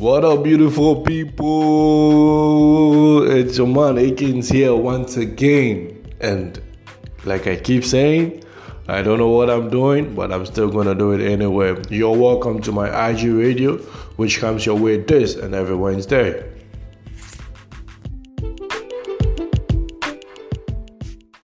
What up, beautiful people? It's your man Akins here once again. And like I keep saying, I don't know what I'm doing, but I'm still gonna do it anyway. You're welcome to my IG radio, which comes your way this and every Wednesday.